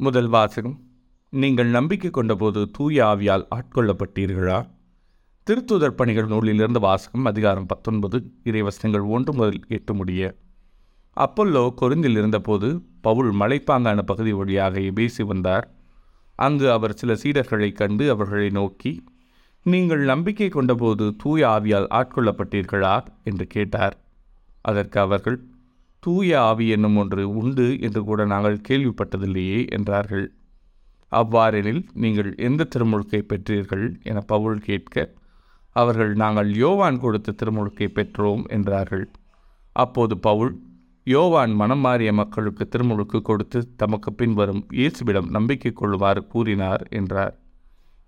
முதல் வாசகம் நீங்கள் நம்பிக்கை கொண்டபோது தூய ஆவியால் ஆட்கொள்ளப்பட்டீர்களா? திருத்துதர் பணிகள் நூலிலிருந்து வாசகம் அதிகாரம் பத்தொன்பது இறைவசனங்கள் ஒன்று முதல் எட்டு முடிய. அப்பல்லோ கொருந்தில் இருந்தபோது பவுல் மலைப்பாங்கான பகுதி வழியாக பேசி வந்தார். அங்கு அவர் சில சீடர்களைக் கண்டு அவர்களை நோக்கி நீங்கள் நம்பிக்கை கொண்டபோது தூய ஆவியால் ஆட்கொள்ளப்பட்டீர்களா? என்று கேட்டார். அதற்கு அவர்கள் தூய ஆவி என்னும் ஒன்று உண்டு என்று கூட நாங்கள் கேள்விப்பட்டதில்லையே என்றார்கள். அவ்வாறெனில் நீங்கள் எந்த திருமுழுக்கை பெற்றீர்கள் என பவுல் கேட்க அவர்கள் நாங்கள் யோவான் கொடுத்த திருமுழுக்கை பெற்றோம் என்றார்கள். அப்போது பவுல் யோவான் மனம் மாறிய மக்களுக்கு திருமுழுக்கு கொடுத்து தமக்கு பின்வரும் இயேசுவிடம் நம்பிக்கை கொள்ளுமாறு கூறினார் என்றார்.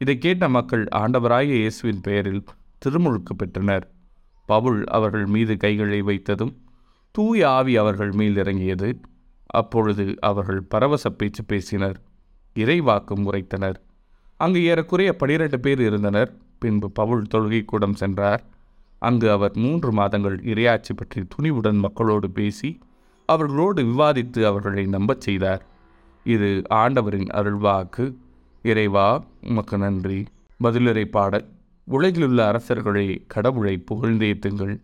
இதை கேட்ட மக்கள் ஆண்டவராய இயேசுவின் பெயரில் திருமுழுக்கு பெற்றனர். பவுல் அவர்கள் மீது கைகளை வைத்ததும் தூய ஆவி அவர்கள் மேல் இறங்கியது. அப்பொழுது அவர்கள் பரவச பேச்சு பேசினர். இறைவாக்கும் உரைத்தனர் அங்கு ஏறக்குறைய பனிரெண்டு பேர் இருந்தனர். பின்பு பவுல் தொழுகை கூடம் சென்றார். அங்கு அவர் மூன்று மாதங்கள் இரையாட்சி பற்றி துணிவுடன் மக்களோடு பேசி அவர்களோடு விவாதித்து அவர்களை நம்பச் செய்தார். இது ஆண்டவரின் அருள்வாக்கு. இறைவா உமக்கு நன்றி. பதிலுரை பாடல். உலகிலுள்ள அரசர்களே கடவுளை புகழ்ந்தேத்துங்கள்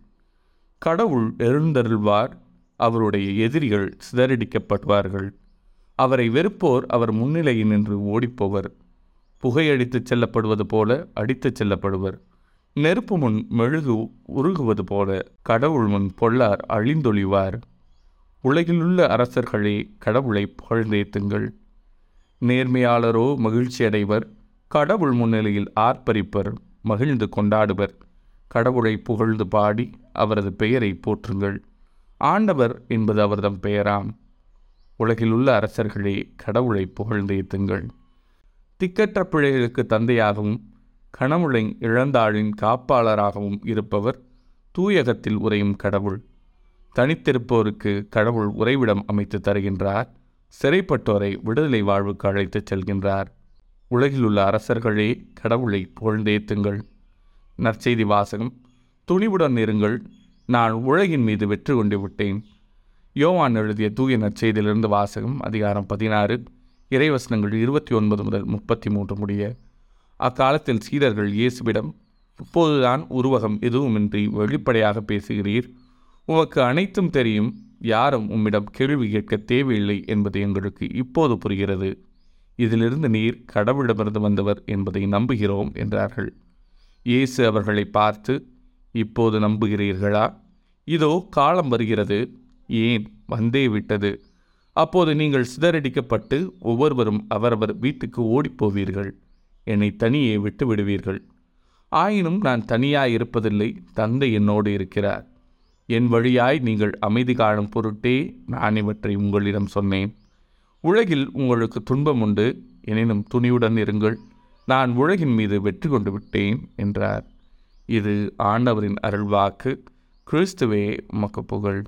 கடவுள் எழுந்தருள்வார் அவருடைய எதிரிகள் சிதறடிக்கப்படுவார்கள் அவரை வெறுப்போர் அவர் முன்னிலையில் நின்று ஓடிப்போவர். புகையடித்துச் செல்லப்படுவது போல அடித்துச் செல்லப்படுவர். நெருப்பு முன் மெழுகு உருகுவது போல கடவுள் முன் பொல்லார் அழிந்தொழிவார். உலகிலுள்ள அரசர்களே கடவுளை புகழ்ந்தேத்துங்கள். நேர்மையாளரோ மகிழ்ச்சியடைவர் கடவுள் முன்னிலையில் ஆர்ப்பரிப்பர் மகிழ்ந்து கொண்டாடுவர். கடவுளை புகழ்ந்து பாடி அவரது பெயரை போற்றுங்கள். ஆண்டவர் என்பது அவர்தம் பெயராம். உலகிலுள்ள அரசர்களே கடவுளை புகழ்ந்தேத்துங்கள் திக்கற்ற பிள்ளைகளுக்கு தந்தையாகவும் கணமுளை இழந்தாளின் காப்பாளராகவும் இருப்பவர் தூயகத்தில் உரையும் கடவுள். தனித்திருப்போருக்கு கடவுள் உறைவிடம் அமைத்து தருகின்றார். சிறைப்பட்டோரை விடுதலை வாழ்வுக்கு அழைத்துச் செல்கின்றார். உலகிலுள்ள அரசர்களே கடவுளை புகழ்ந்தேத்துங்கள் நற்செய்தி வாசகம். துணிவுடன் இருங்கள். நான் உலகின் மீது வெற்றி கொண்டு விட்டேன். யோவான் எழுதிய தூய நற்செய்தியிலிருந்து வாசகம் அதிகாரம் பதினாறு இறைவசனங்கள் இருபத்தி ஒன்பது முதல் முப்பத்தி மூன்று முடிய அக்காலத்தில் சீடர்கள் இயேசுவிடம் இப்போதுதான் உருவகம் எதுவுமின்றி வெளிப்படையாக பேசுகிறீர். உமக்கு அனைத்தும் தெரியும். யாரும் உம்மிடம் கேள்வி கேட்க தேவையில்லை என்பது எங்களுக்கு இப்போது புரிகிறது. இதிலிருந்து நீர் கடவுளிடமிருந்து வந்தவர் என்பதை நம்புகிறோம் என்றார்கள். இயேசு அவர்களை பார்த்து இப்போது நம்புகிறீர்களா? இதோ காலம் வருகிறது ஏன் வந்தே விட்டது? அப்போது நீங்கள் சிதறடிக்கப்பட்டு ஒவ்வொருவரும் அவரவர் வீட்டுக்கு ஓடிப்போவீர்கள் என்னை தனியே விட்டு விடுவீர்கள் ஆயினும் நான் தனியாய் இருப்பதில்லை தந்தை என்னோடு இருக்கிறார். என் வழியாய் நீங்கள் அமைதி காணும் பொருட்டே நான் இவற்றை உங்களிடம் சொன்னேன். உலகில் உங்களுக்கு துன்பம் உண்டு எனினும் துணிவுடன் இருங்கள். நான் உலகின் மீது வெற்றி கொண்டு விட்டேன் என்றார். இது ஆண்டவரின் அருள்வாக்கு. கிறிஸ்துவே உமக்கு புகழ்.